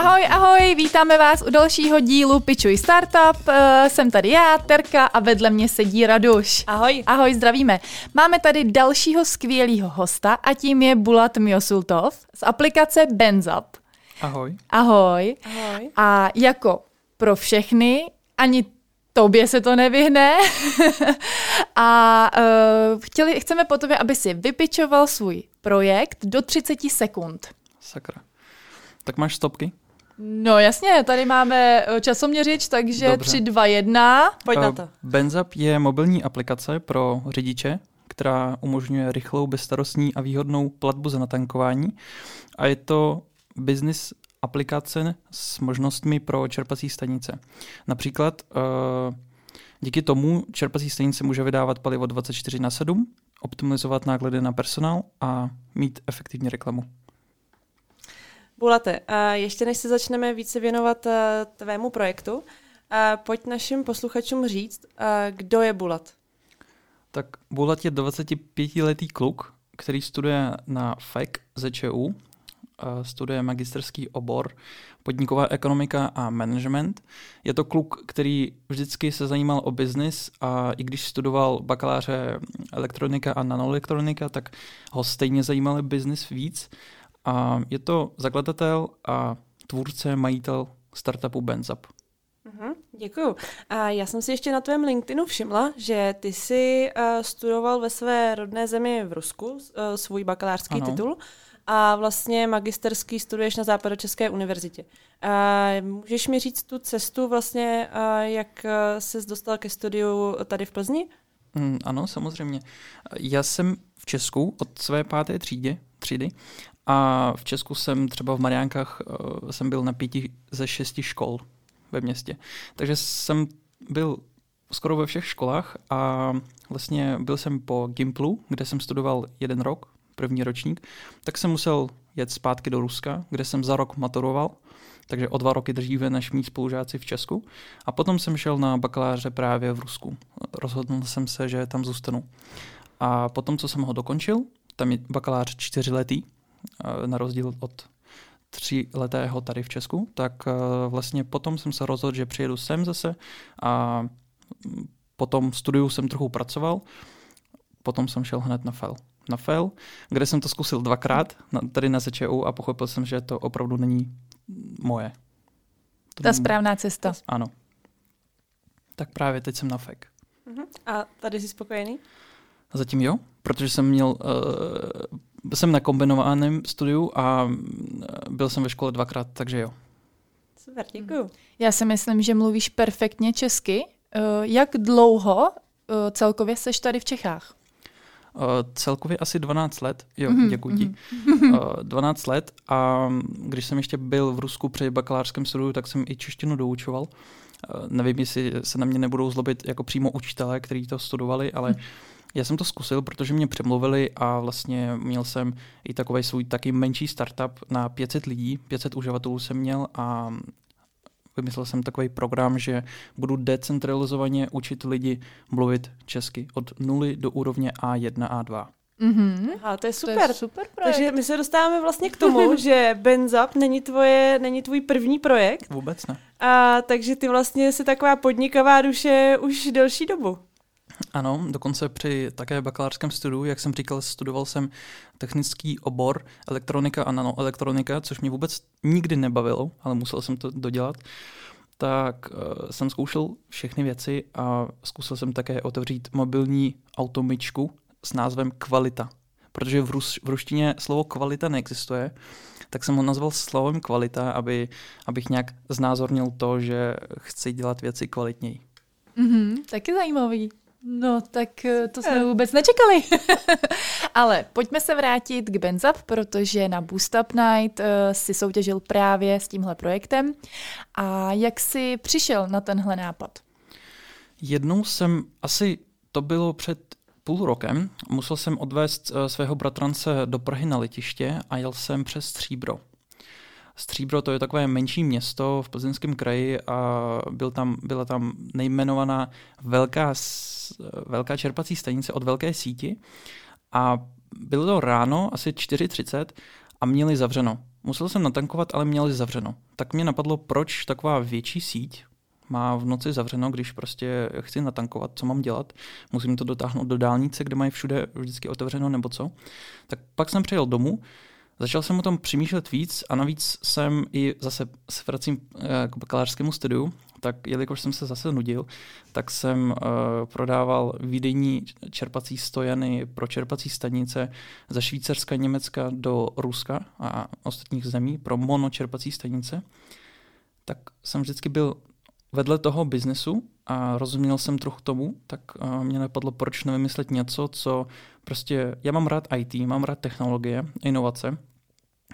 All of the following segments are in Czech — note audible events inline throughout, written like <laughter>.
Ahoj, ahoj, vítáme vás u dalšího dílu Pičuj Startup. Uh, jsem tady já, Terka a vedle mě sedí Raduš. Ahoj. Ahoj, zdravíme. Máme tady dalšího skvělého hosta a tím je Bulat Miosultov z aplikace Benzup. Ahoj. Ahoj. Ahoj. A jako pro všechny, ani tobě se to nevyhne. <laughs> a uh, chtěli, chceme po tobě, aby si vypičoval svůj projekt do 30 sekund. Sakra. Tak máš stopky? No jasně, tady máme eh, časoměřič, takže Dobře. 3, 2, 1. Pojď na Eh, to. Benzap je mobilní aplikace pro řidiče, která umožňuje rychlou, bezstarostní a výhodnou platbu za natankování. A je to business aplikace s možnostmi pro čerpací stanice. Například eh, díky tomu čerpací stanice může vydávat palivo 24 na 7, optimalizovat náklady na personál a mít efektivní reklamu. Bulate, ještě než se začneme více věnovat eh, tvému projektu, a pojď našim posluchačům říct, eh, kdo je Bulat. Tak Bulat je 25-letý kluk, který studuje na FEK ZČU, studuje magisterský obor podniková ekonomika a management. Je to kluk, který vždycky se zajímal o biznis a i když studoval bakaláře elektronika a nanoelektronika, tak ho stejně zajímal biznis víc. A je to zakladatel a tvůrce, majitel startupu Benzup. Mhm, děkuju. A já jsem si ještě na tvém LinkedInu všimla, že ty jsi uh, studoval ve své rodné zemi v Rusku uh, svůj bakalářský Ano. titul a vlastně magisterský studuješ na Západočeské univerzitě. Uh, můžeš mi říct tu cestu vlastně, jak ses dostal ke studiu tady v Plzni? Mm, ano, samozřejmě. Já jsem v Česku od své páté třídě, třídy a v Česku jsem třeba v Mariánkách uh, jsem byl na pěti ze šesti škol ve městě. Takže jsem byl skoro ve všech školách a vlastně byl jsem po Gimplu, kde jsem studoval jeden rok, první ročník, tak jsem musel jet zpátky do Ruska, kde jsem za rok maturoval, takže o dva roky dříve než mý spolužáci v Česku. A potom jsem šel na bakaláře právě v Rusku. Rozhodnul jsem se, že tam zůstanu. A potom, co jsem ho dokončil, tam je bakalář čtyřletý, eh, na rozdíl od tříletého tady v Česku, tak eh, vlastně potom jsem se rozhodl, že přijedu sem zase a mm, potom studiu jsem trochu pracoval, potom jsem šel hned na FEL. Na FEL, kde jsem to zkusil dvakrát, na, tady na ZČU a pochopil jsem, že to opravdu není moje. To Ta není- správná cesta. Ano. Tak právě teď jsem na FEK. Mhm. A tady jsi spokojený? Zatím jo, protože jsem měl, uh, jsem na kombinovaném studiu a mm, byl jsem ve škole dvakrát, takže jo. Super, děkuju. Já si myslím, že mluvíš perfektně česky. Eh, Jak dlouho eh, celkově seš tady v Čechách? Uh, celkově asi 12 let, jo, Mhm, děkuji ti. mhm. Uh, 12 let a když jsem ještě byl v Rusku při bakalářském studiu, tak jsem i češtinu doučoval. Uh, nevím, jestli se na mě nebudou zlobit jako přímo učitelé, kteří to studovali, ale já jsem to zkusil, protože mě přemluvili a vlastně měl jsem i takový svůj taky menší startup na 500 lidí, 500 uživatelů jsem měl a vymyslel jsem takový program, že budu decentralizovaně učit lidi mluvit česky od nuly do úrovně A1, A2. Mhm. Aha, to je To super. je super projekt. Takže my se dostáváme vlastně k tomu, <laughs> že Benzup není, tvoje, není tvůj první projekt, Vůbec ne. a takže ty vlastně jsi taková podnikavá duše už delší dobu. Ano, dokonce při také bakalářském studiu, jak jsem říkal, studoval jsem technický obor elektronika a nanoelektronika, což mě vůbec nikdy nebavilo, ale musel jsem to dodělat. Tak uh, jsem zkoušel všechny věci a zkusil jsem také otevřít mobilní automyčku s názvem Kvalita. Protože v, rus, v ruštině slovo kvalita neexistuje, tak jsem ho nazval slovem kvalita, aby, abych nějak znázornil to, že chci dělat věci kvalitněji. Mhm, taky zajímavý. No, tak eh, to jsme vůbec nečekali. <laughs> Ale pojďme se vrátit k Benzup, protože na Boost Up Night uh, si soutěžil právě s tímhle projektem. A jak jsi přišel na tenhle nápad? Jednou jsem, asi to bylo před půl rokem, musel jsem odvést eh, svého bratrance do Prahy na letiště a jel jsem přes Stříbro. Stříbro to je takové menší město v plzeňském kraji a byl tam, byla tam nejmenovaná velká, velká čerpací stanice od velké síti a bylo to ráno, asi 4.30 a měli zavřeno. Musel jsem natankovat, ale měli zavřeno. Tak mě napadlo, proč taková větší síť má v noci zavřeno, když prostě chci natankovat, co mám dělat, musím to dotáhnout do dálnice, kde mají všude vždycky otevřeno nebo co. Tak pak jsem přijel domů, Začal jsem o tom přemýšlet víc a navíc jsem i zase se vracím eh, k bakalářskému studiu, tak jelikož jsem se zase nudil, tak jsem uh, prodával výdejní čerpací stojany pro čerpací stanice ze Švýcarska, Německa do Ruska a ostatních zemí pro monočerpací stanice. Tak jsem vždycky byl vedle toho biznesu a rozuměl jsem trochu tomu, tak uh, mě napadlo, proč nevymyslet něco, co prostě, já mám rád IT, mám rád technologie, inovace,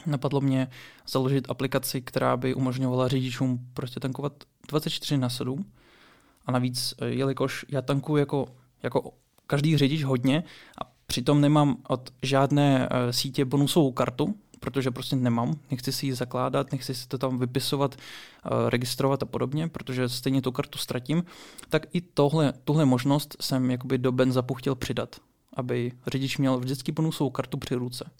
napadlo mě založit aplikaci, která by umožňovala řidičům prostě tankovat 24 na 7 a navíc, eh, jelikož já tankuji jako, jako každý řidič hodně a přitom nemám od žádné uh, sítě bonusovou kartu, protože prostě nemám, nechci si ji zakládat, nechci si to tam vypisovat, uh, registrovat a podobně, protože stejně tu kartu ztratím, tak i tohle, tuhle možnost jsem jakoby do Benzapu chtěl přidat, aby řidič měl vždycky bonusovou kartu při ruce.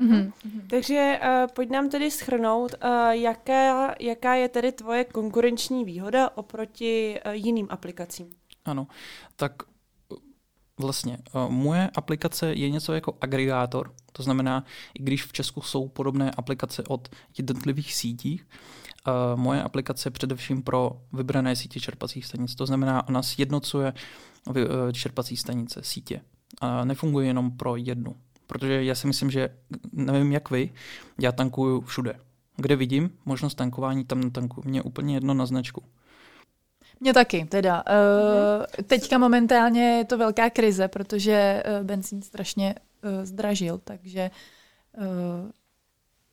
Mm-hmm. Takže uh, pojď nám tedy schrnout, uh, jaká, jaká je tedy tvoje konkurenční výhoda oproti uh, jiným aplikacím. Ano, tak vlastně uh, moje aplikace je něco jako agregátor, to znamená, i když v Česku jsou podobné aplikace od jednotlivých sítí, uh, moje aplikace je především pro vybrané sítě čerpacích stanic. To znamená, ona sjednocuje uh, čerpací stanice, sítě. A nefunguje jenom pro jednu. Protože já si myslím, že nevím jak vy, já tankuju všude. Kde vidím možnost tankování, tam natankuju. Mně úplně jedno na značku. Mně taky, teda. Uh, teďka momentálně je to velká krize, protože uh, benzín strašně uh, zdražil, takže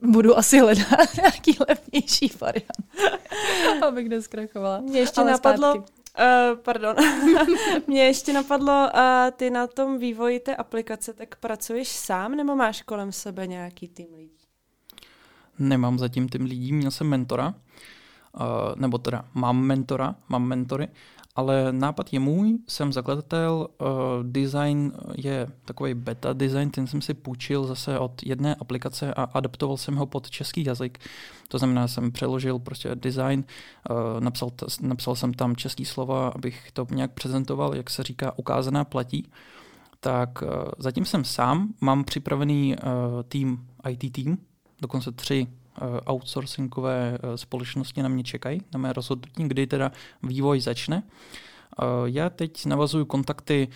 uh, budu asi hledat <laughs> nějaký levnější variant, <laughs> abych neskrachovala. Mě ještě Ale napadlo, zpátky. Uh, pardon. <laughs> Mě ještě napadlo, uh, ty na tom vývoji té aplikace, tak pracuješ sám nebo máš kolem sebe nějaký tým lidí? Nemám zatím tým lidí, měl jsem mentora, nebo teda mám mentora, mám mentory, ale nápad je můj, jsem zakladatel, uh, design je takový beta design, ten jsem si půjčil zase od jedné aplikace a adaptoval jsem ho pod český jazyk. To znamená, jsem přeložil prostě design, uh, napsal, napsal jsem tam český slova, abych to nějak prezentoval, jak se říká, ukázaná platí. Tak zatím jsem sám, mám připravený tým, IT tým, dokonce tři outsourcingové společnosti na mě čekají, na mé rozhodnutí, kdy teda vývoj začne. Já teď navazuju kontakty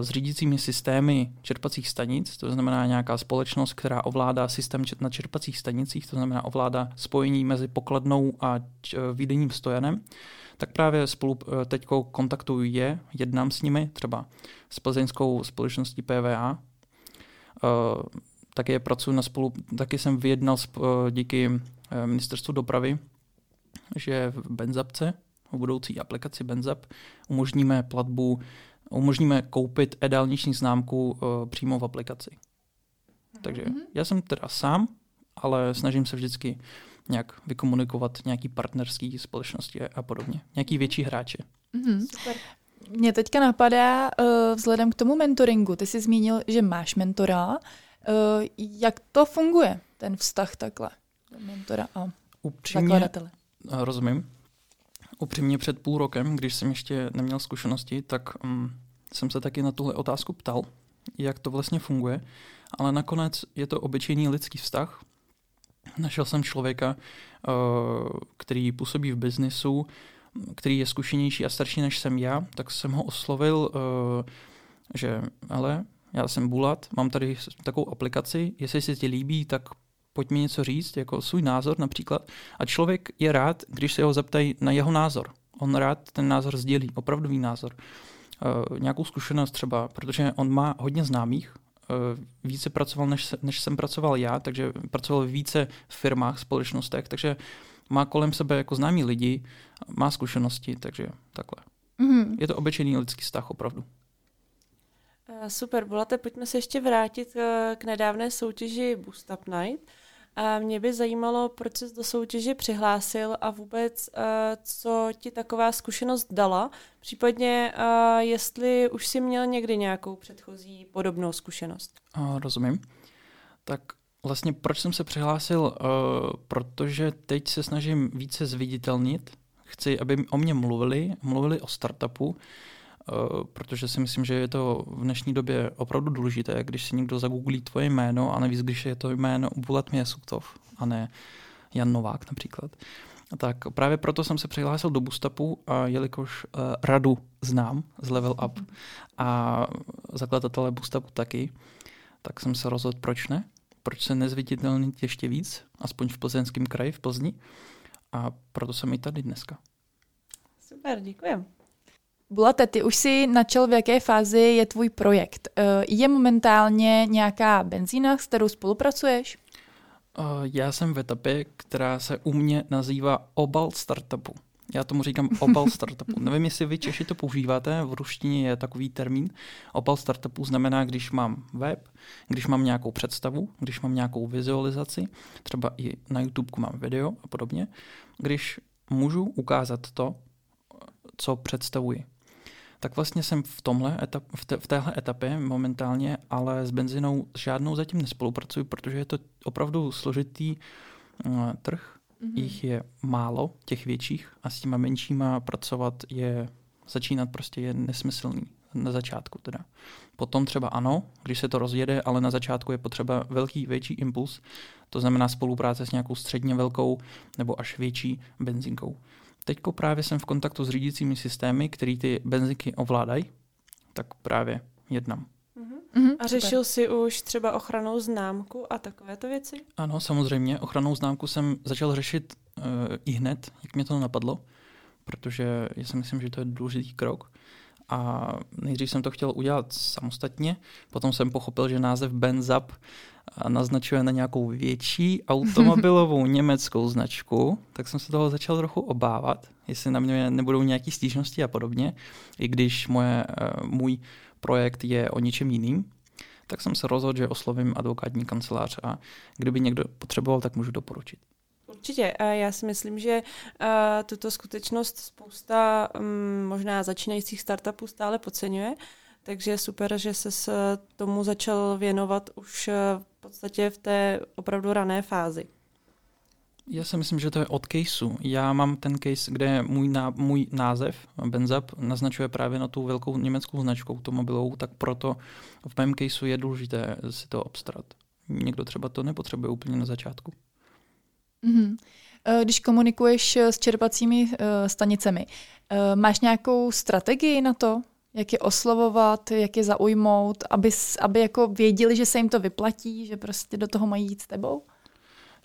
s řídícími systémy čerpacích stanic, to znamená nějaká společnost, která ovládá systém na čerpacích stanicích, to znamená ovládá spojení mezi pokladnou a výdenním stojanem. Tak právě spolu teď kontaktuju je, jednám s nimi, třeba s plzeňskou společností PVA, taky pracuji na spolu, taky jsem vyjednal díky ministerstvu dopravy, že v Benzapce v budoucí aplikaci Benzap umožníme platbu, umožníme koupit e-dálniční známku uh, přímo v aplikaci. Takže mm-hmm. já jsem teda sám, ale snažím se vždycky nějak vykomunikovat nějaký partnerský společnosti a podobně. Nějaký větší hráče. Mm-hmm. Super. Mě teďka napadá, uh, vzhledem k tomu mentoringu, ty jsi zmínil, že máš mentora. Uh, jak to funguje, ten vztah takhle? Mentora a Upřímně, zakladatele. Rozumím upřímně před půl rokem, když jsem ještě neměl zkušenosti, tak um, jsem se taky na tuhle otázku ptal, jak to vlastně funguje, ale nakonec je to obyčejný lidský vztah. Našel jsem člověka, uh, který působí v biznisu, který je zkušenější a starší než jsem já, tak jsem ho oslovil, uh, že ale já jsem Bulat, mám tady takovou aplikaci, jestli se ti líbí, tak pojď mi něco říct, jako svůj názor například. A člověk je rád, když se ho zeptají na jeho názor. On rád ten názor sdělí, opravdový názor. Uh, nějakou zkušenost třeba, protože on má hodně známých, uh, více pracoval, než, než jsem pracoval já, takže pracoval v více firmách, společnostech, takže má kolem sebe jako známí lidi, má zkušenosti, takže takhle. Mm-hmm. Je to obyčejný lidský vztah opravdu. Eh, super, Bulate, pojďme se ještě vrátit k nedávné soutěži Boost Up Night. A mě by zajímalo, proč jsi do soutěže přihlásil a vůbec, uh, co ti taková zkušenost dala, případně jestli už jsi měl někdy nějakou předchozí podobnou zkušenost. Rozumím. Tak Vlastně proč jsem se přihlásil? Protože teď se snažím více zviditelnit. Chci, aby o mě mluvili, mluvili o startupu, protože si myslím, že je to v dnešní době opravdu důležité, když si někdo zagooglí tvoje jméno a navíc, když je to jméno Bulat Měsutov a ne Jan Novák například. Tak právě proto jsem se přihlásil do Boostapu, a jelikož uh, radu znám z Level Up a zakladatele Boostapu taky, tak jsem se rozhodl, proč ne proč se nezviditelnit ještě víc, aspoň v plzeňském kraji, v Plzni. A proto jsem i tady dneska. Super, děkujem. Bulate, ty už si načal, v jaké fázi je tvůj projekt. Eh, je momentálně nějaká benzína, s kterou spolupracuješ? Eh, já jsem v etapě, která se u mě nazývá obal startupu. Já tomu říkám <laughs> obal startupu. Nevím, jestli vy Češi to používáte, v ruštině je takový termín. Obal startupu znamená, když mám web, když mám nějakou představu, když mám nějakou vizualizaci, třeba i na YouTube mám video a podobně, když můžu ukázat to, co představuji. Tak vlastně jsem v, tomhle etap, v, te, v téhle etapě momentálně, ale s benzinou žádnou zatím nespolupracuji, protože je to opravdu složitý uh, trh, Mm-hmm. Jich je málo, těch větších, a s těma menšíma pracovat je, začínat prostě je nesmyslný na začátku teda. Potom třeba ano, když se to rozjede, ale na začátku je potřeba velký, větší impuls, to znamená spolupráce s nějakou středně velkou nebo až větší benzinkou. Teďko právě jsem v kontaktu s řídícími systémy, který ty benzinky ovládají, tak právě jednám. Mm-hmm, a řešil super. si už třeba ochranou známku a takovéto věci? Ano, samozřejmě. Ochranou známku jsem začal řešit uh, i hned, jak mě to napadlo, protože já si myslím, že to je důležitý krok. A nejdřív jsem to chtěl udělat samostatně, potom jsem pochopil, že název Benzap naznačuje na nějakou větší automobilovou <laughs> německou značku, tak jsem se toho začal trochu obávat, jestli na mě nebudou nějaké stížnosti a podobně, i když moje, uh, můj projekt je o ničem jiným, tak jsem se rozhodl, že oslovím advokátní kancelář a kdyby někdo potřeboval, tak můžu doporučit. Určitě. Já si myslím, že tuto skutečnost spousta mm, možná začínajících startupů stále podceňuje, takže je super, že se tomu začal věnovat už v podstatě v té opravdu rané fázi. Já si myslím, že to je od caseu. Já mám ten case, kde můj, ná, můj název Benzap naznačuje právě na tu velkou německou značku automobilovou, tak proto v mém caseu je důležité si to obstarat. Někdo třeba to nepotřebuje úplně na začátku. Mm-hmm. Když komunikuješ s čerpacími stanicemi, máš nějakou strategii na to, jak je oslovovat, jak je zaujmout, aby, aby jako věděli, že se jim to vyplatí, že prostě do toho mají jít s tebou?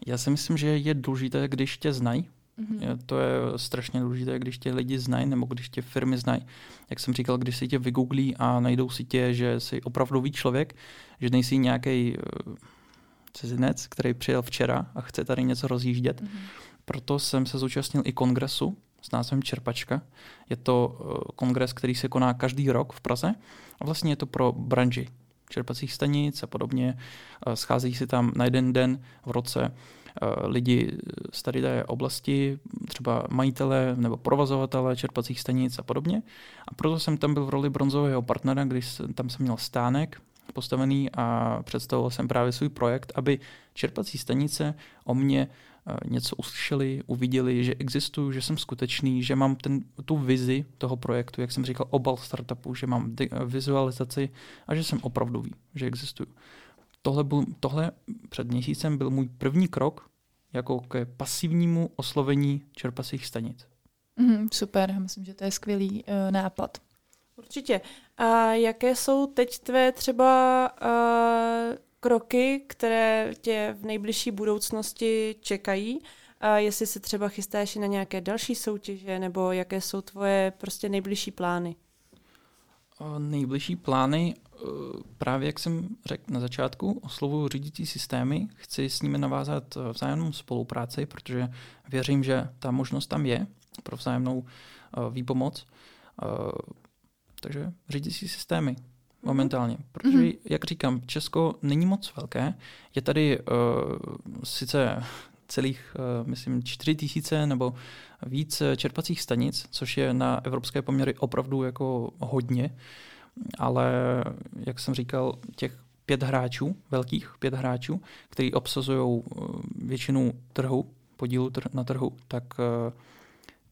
Já si myslím, že je důležité, když tě znají. Mm-hmm. To je strašně důležité, když tě lidi znají nebo když tě firmy znají. Jak jsem říkal, když si tě vygooglí a najdou si tě, že jsi opravdový člověk, že nejsi nějaký uh, cizinec, který přijel včera a chce tady něco rozjíždět. Mm-hmm. Proto jsem se zúčastnil i kongresu s názvem Čerpačka. Je to uh, kongres, který se koná každý rok v Praze a vlastně je to pro branži čerpacích stanic a podobně. Scházejí si tam na jeden den v roce lidi z tady té oblasti, třeba majitele nebo provozovatele čerpacích stanic a podobně. A proto jsem tam byl v roli bronzového partnera, když tam jsem měl stánek postavený a představoval jsem právě svůj projekt, aby čerpací stanice o mě něco uslyšeli, uviděli, že existuju, že jsem skutečný, že mám ten, tu vizi toho projektu, jak jsem říkal, obal startupu, že mám vizualizaci a že jsem opravdový, že existuju. Tohle, byl, tohle před měsícem byl můj první krok jako k pasivnímu oslovení čerpacích stanic. Mm, super, myslím, že to je skvělý uh, nápad. Určitě. A jaké jsou teď tvé třeba uh, kroky, které tě v nejbližší budoucnosti čekají? A jestli se třeba chystáš i na nějaké další soutěže, nebo jaké jsou tvoje prostě nejbližší plány? Nejbližší plány, e, právě jak jsem řekl na začátku, oslovuju řídící systémy, chci s nimi navázat e, vzájemnou spolupráci, protože věřím, že ta možnost tam je pro vzájemnou e, výpomoc. Takže řídící systémy, momentálně. Protože, mm-hmm. jak říkám, Česko není moc velké. Je tady uh, sice celých, uh, myslím, 4 tisíce nebo víc čerpacích stanic, což je na evropské poměry opravdu jako hodně, ale jak jsem říkal, těch pět hráčů, velkých pět hráčů, kteří obsazují většinu trhu, podílu na trhu, tak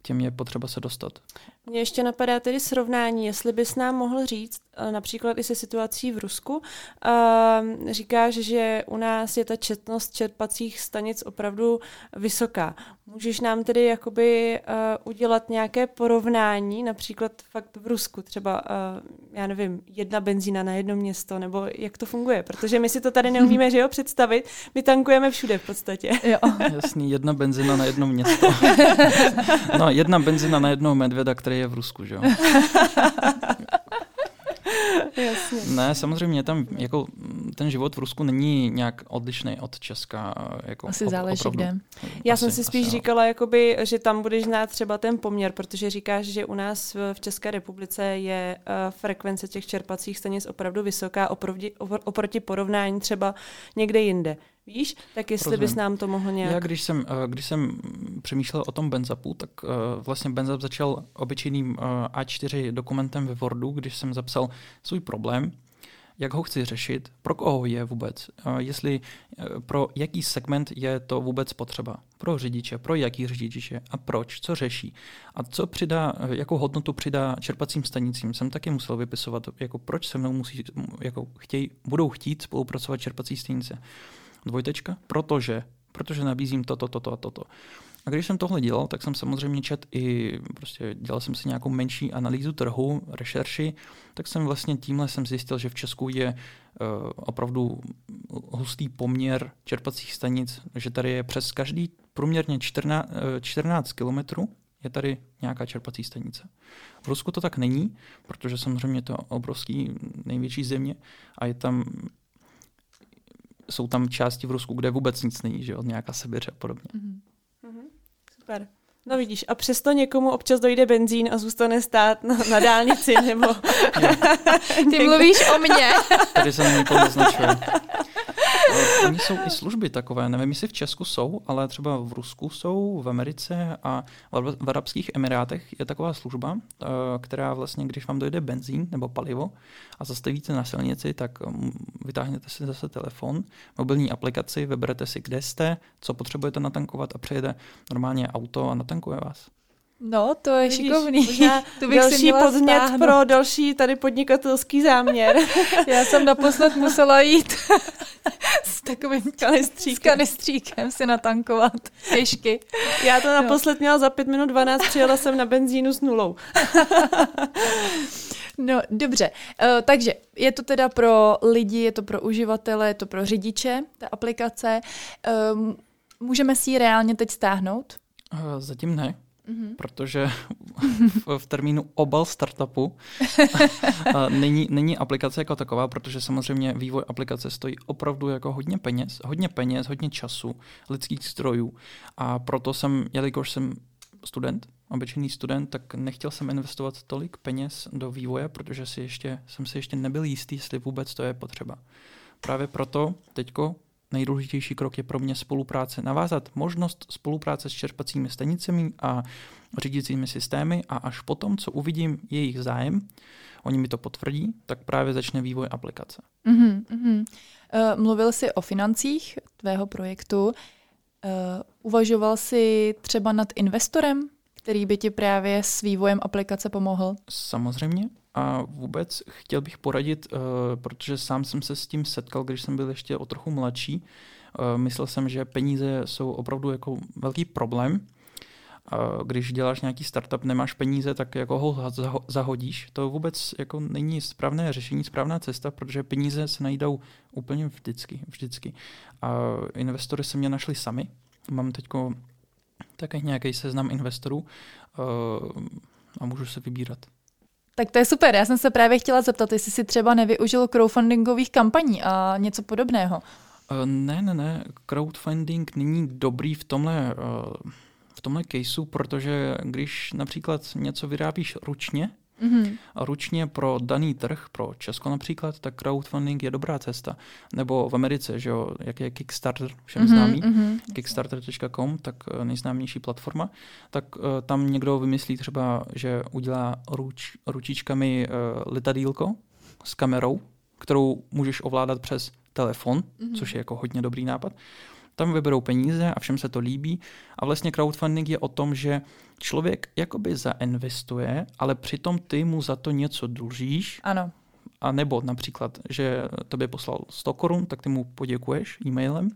těm je potřeba se dostat. Mně ještě napadá tedy srovnání, jestli bys nám mohl říct, eh, například i se situací v Rusku, uh, říkáš, že u nás je ta četnost čerpacích stanic opravdu vysoká. Můžeš nám tedy jakoby uh, udělat nějaké porovnání, například fakt v Rusku, třeba, uh, já nevím, jedna benzína na jedno město, nebo jak to funguje? Protože my si to tady neumíme, že jo, představit. My tankujeme všude v podstatě. Jo. Jasný, jedna benzína na jedno město. <laughs> no, jedna benzína na jednoho medvěda, který je v Rusku, že jo? <laughs> Jasně. Ne, samozřejmě tam jako ten život v Rusku není nějak odlišný od Česka. Jako asi záleží opravdu. kde. Já asi, jsem si spíš asi, říkala, jakoby, že tam budeš znát třeba ten poměr, protože říkáš, že u nás v České republice je uh, frekvence těch čerpacích stanic opravdu vysoká oproti, oproti porovnání třeba někde jinde. Víš, tak jestli Rozumím. bys nám to mohl nějak... Já když jsem, eh, když jsem přemýšlel o tom Benzapu, tak uh, vlastně Benzap začal obyčejným uh, A4 dokumentem ve Wordu, když jsem zapsal svůj problém, jak ho chci řešit, pro koho je vůbec, jestli pro jaký segment je to vůbec potřeba, pro řidiče, pro jaký řidiče a proč, co řeší a co přidá, jakou hodnotu přidá čerpacím stanicím. Jsem taky musel vypisovat, jako proč se mnou musí, jako chtěj, budou chtít spolupracovat čerpací stanice dvojtečka, protože, protože nabízím toto, toto a toto. A když jsem tohle dělal, tak jsem samozřejmě čet i, prostě dělal jsem si nějakou menší analýzu trhu, rešerši, tak jsem vlastně tímhle jsem zjistil, že v Česku je uh, opravdu hustý poměr čerpacích stanic, že tady je přes každý průměrně 14, 14 kilometrů je tady nějaká čerpací stanice. V Rusku to tak není, protože samozřejmě to je obrovský největší země a je tam jsou tam části v Rusku, kde vůbec nic není, že jo, nějaká Sibiř a podobně. Mm-hmm. Super. No vidíš, a přesto někomu občas dojde benzín a zůstane stát na, na dálnici, nebo... <laughs> Ty mluvíš o mně. Tady se někoho neznačuje. Oni jsou i služby takové, nevím, jestli v Česku jsou, ale třeba v Rusku jsou, v Americe a v Arabských Emirátech je taková služba, eh, která vlastně, když vám dojde benzín nebo palivo a zastavíte na silnici, tak mm, vytáhnete si zase telefon, mobilní aplikaci, vyberete si, kde jste, co potřebujete natankovat a přijede normálně auto a natankuje vás. No, to je Vidíš, šikovný. <laughs> to bych další podnět stáhnout. pro další tady podnikatelský záměr. <laughs> Já jsem naposled musela jít <laughs> s takovým kanistříkem. S kanistříkem si natankovat pěšky. Já to no. naposled měla za 5 minut 12, přijela jsem na benzínu s nulou. No, dobře. Uh, takže je to teda pro lidi, je to pro uživatele, je to pro řidiče, ta aplikace. Uh, můžeme si ji reálně teď stáhnout? Uh, zatím ne mm-hmm. protože v, v termínu obal startupu <laughs> není, není aplikace jako taková, protože samozřejmě vývoj aplikace stojí opravdu jako hodně peněz, hodně peněz, hodně času, lidských strojů a proto jsem, jelikož jsem student, obyčejný student, tak nechtěl jsem investovat tolik peněz do vývoje, protože si ještě, jsem si ještě nebyl jistý, jestli vůbec to je potřeba. Právě proto teďko nejdůležitější krok je pro mě spolupráce. Navázat možnost spolupráce s čerpacími stanicemi a řídícími systémy a až potom, co uvidím jejich zájem, oni mi to potvrdí, tak právě začne vývoj aplikace. Mm-hmm, mm-hmm. Uh, mluvil jsi o financích tvého projektu. Uh, uvažoval jsi třeba nad investorem, který by ti právě s vývojem aplikace pomohl? Samozřejmě. A vůbec chtěl bych poradit, uh, protože sám jsem se s tím setkal, když jsem byl ještě o trochu mladší. Uh, myslel jsem, že peníze jsou opravdu jako velký problém. Když děláš nějaký startup, nemáš peníze, tak jako ho zahodíš. To vůbec jako není správné řešení, správná cesta, protože peníze se najdou úplně vždycky. vždycky. A investory se mě našli sami. Mám teď také nějaký seznam investorů a můžu se vybírat. Tak to je super. Já jsem se právě chtěla zeptat, jestli si třeba nevyužil crowdfundingových kampaní a něco podobného. Uh, ne, ne, ne. Crowdfunding není dobrý v tomhle, uh, v tomhle caseu, protože když například něco vyrábíš ručně, mm-hmm. ručně pro daný trh, pro Česko například, tak crowdfunding je dobrá cesta. Nebo v Americe, že jo, jak je Kickstarter všem mm-hmm, známý, mm-hmm. kickstarter.com, tak eh, nejznámější platforma, tak uh, tam někdo vymyslí třeba, že udělá ruč, ručičkami uh, letadílko s kamerou, kterou můžeš ovládat přes telefon, mm-hmm. což je jako hodně dobrý nápad. Tam vyberou peníze a všem se to líbí. A vlastně crowdfunding je o tom, že člověk jakoby zainvestuje, ale přitom ty mu za to něco dlužíš. Ano. A nebo například, že tobě poslal 100 korun, tak ty mu poděkuješ e-mailem.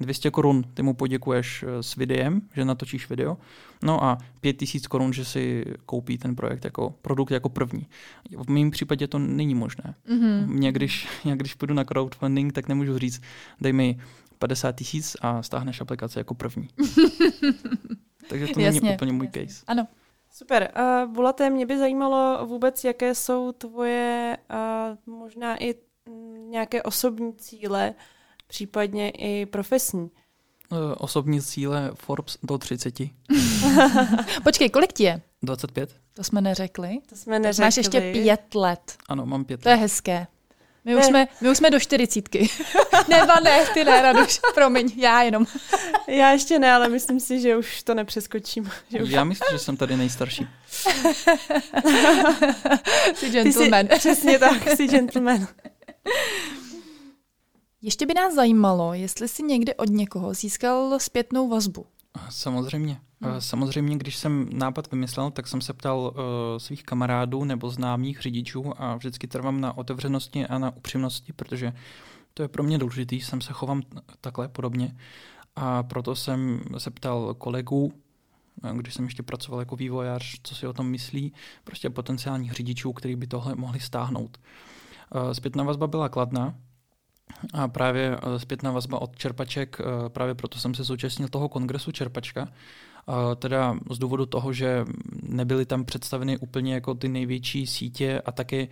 200 korun ty mu poděkuješ eh, s videem, že natočíš video. No a 5000 korun, že si koupí ten projekt jako produkt jako první. V mém případě to není možné. Mm-hmm. Mě, když, <laughs> já když půjdu na crowdfunding, tak nemůžu říct, dej mi 50 tisíc a stáhneš aplikaci jako první. <laughs> Takže to jasně, není úplně můj jasně. case. Ano. Super. Uh, Bulate, mě by zajímalo vůbec, jaké jsou tvoje uh, možná i nějaké osobní cíle, případně i profesní. Uh, osobní cíle Forbes do 30. <laughs> Počkej, kolik ti je? 25. To jsme neřekli. To jsme neřekli. Máš ještě pět let. Ano, mám pět let. To je hezké. My ne. už, jsme, my už jsme do čtyřicítky. <laughs> ne, ne, ty ne, Raduš, promiň, já jenom. <laughs> já ještě ne, ale myslím si, že už to nepřeskočím. Že už... Já myslím, že jsem tady nejstarší. <laughs> jsi gentleman. Jsi, přesně tak, jsi gentleman. Ještě by nás zajímalo, jestli jsi někdy od někoho získal zpětnou vazbu. Samozřejmě. Hmm. Samozřejmě, když jsem nápad vymyslel, tak jsem se ptal uh, svých kamarádů nebo známých řidičů a vždycky trvám na otevřenosti a na upřímnosti, protože to je pro mě důležitý, jsem se chovám takhle podobně. A proto jsem se ptal kolegů, když jsem ještě pracoval jako vývojář, co si o tom myslí, prostě potenciálních řidičů, kteří by tohle mohli stáhnout. Uh, zpětná vazba byla kladná, a právě zpětná vazba od čerpaček, právě proto jsem se zúčastnil toho kongresu čerpačka, teda z důvodu toho, že nebyly tam představeny úplně jako ty největší sítě a taky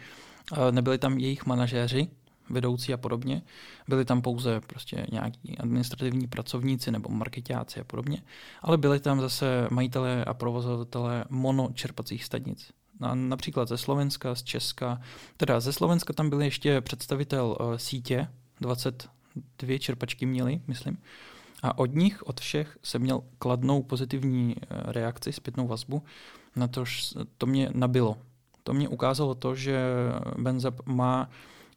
nebyli tam jejich manažéři, vedoucí a podobně. Byli tam pouze prostě nějaký administrativní pracovníci nebo marketáci a podobně, ale byli tam zase majitelé a provozovatelé monočerpacích stanic. Na, například ze Slovenska, z Česka, teda ze Slovenska tam byl ještě představitel sítě, 22 čerpačky měli, myslím, a od nich, od všech, jsem měl kladnou pozitivní eh, reakci, zpětnou vazbu, na to, to mě nabilo. To mě ukázalo to, že Benzap má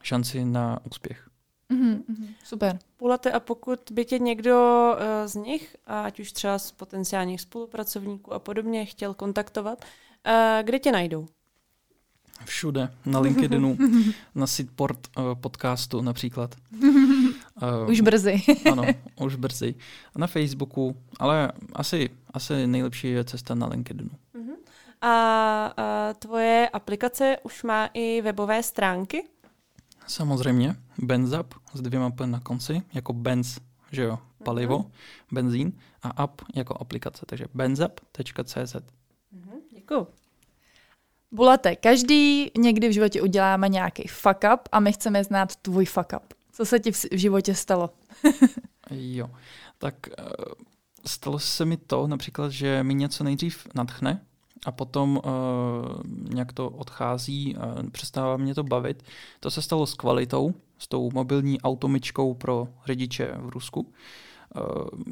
šanci na úspěch. Mm-hmm, super. Půlate, a pokud by tě někdo uh, z nich, ať už třeba z potenciálních spolupracovníků a podobně, chtěl kontaktovat, uh, kde tě najdou? Všude, na LinkedInu, <laughs> na Sitport uh, podcastu například. Uh, <laughs> už brzy. <laughs> ano, už brzy. Na Facebooku, ale asi, asi nejlepší je cesta na LinkedInu. Uh-huh. A, a tvoje aplikace už má i webové stránky? Samozřejmě. Benzap s dvěma P na konci, jako Benz, že jo, palivo, uh-huh. benzín a app jako aplikace, takže benzap.cz. Uh-huh. Děkuji. Bulate, každý někdy v životě uděláme nějaký fuck up a my chceme znát tvůj fuck up. Co se ti v životě stalo? <laughs> jo, tak eh, stalo se mi to například, že mi něco nejdřív nadchne a potom uh, nějak to odchází, uh, přestává mě to bavit. To se stalo s kvalitou, s tou mobilní automičkou pro řidiče v Rusku. Eh,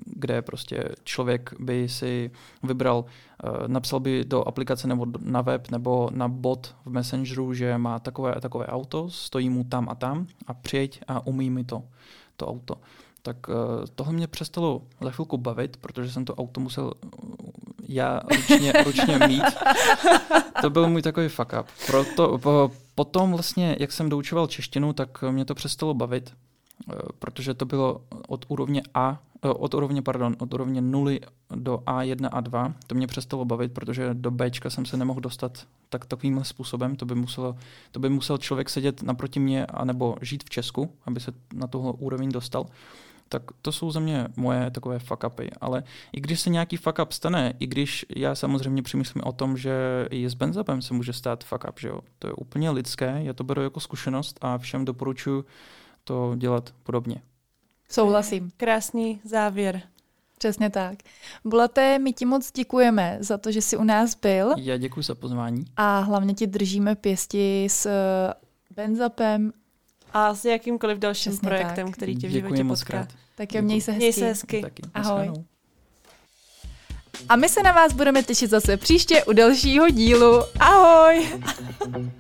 kde prostě člověk by si vybral, eh, napsal by do aplikace nebo na web nebo na bot v Messengeru, že má takové a takové auto, stojí mu tam a tam a přijeď a umí mi to, to auto. Tak eh, tohle mě přestalo za chvilku bavit, protože jsem to auto musel já ručně, <laughs> ručně mít. To byl můj takový fuck up. Proto, po, potom vlastně, jak jsem doučoval češtinu, tak mě to přestalo bavit Eh, protože to bylo od úrovně A, eh, od úrovně, pardon, od úrovně 0 do A1 a 2. To mě přestalo bavit, protože do B jsem se nemohl dostat tak takovým způsobem. To by, muselo, to by musel člověk sedět naproti mě anebo žít v Česku, aby se na tuhle úroveň dostal. Tak to jsou za mě moje takové fuck upy. Ale i když se nějaký fuck up stane, i když já samozřejmě přemýšlím o tom, že i s benzapem se může stát fuck up, že jo? to je úplně lidské, já to beru jako zkušenost a všem doporučuji to dělat podobně. Souhlasím. Krásný závěr. Přesně tak. Bulate, my ti moc děkujeme za to, že jsi u nás byl. Já děkuji za pozvání. A hlavně ti držíme pěsti s eh, Benzapem. A s jakýmkoliv dalším Přesně projektem, tak. který tě v životě potká. Tak jo, měj se hezky. Měj se hezky. Taky. Ahoj. A my se na vás budeme těšit zase příště u dalšího dílu. Ahoj! <laughs>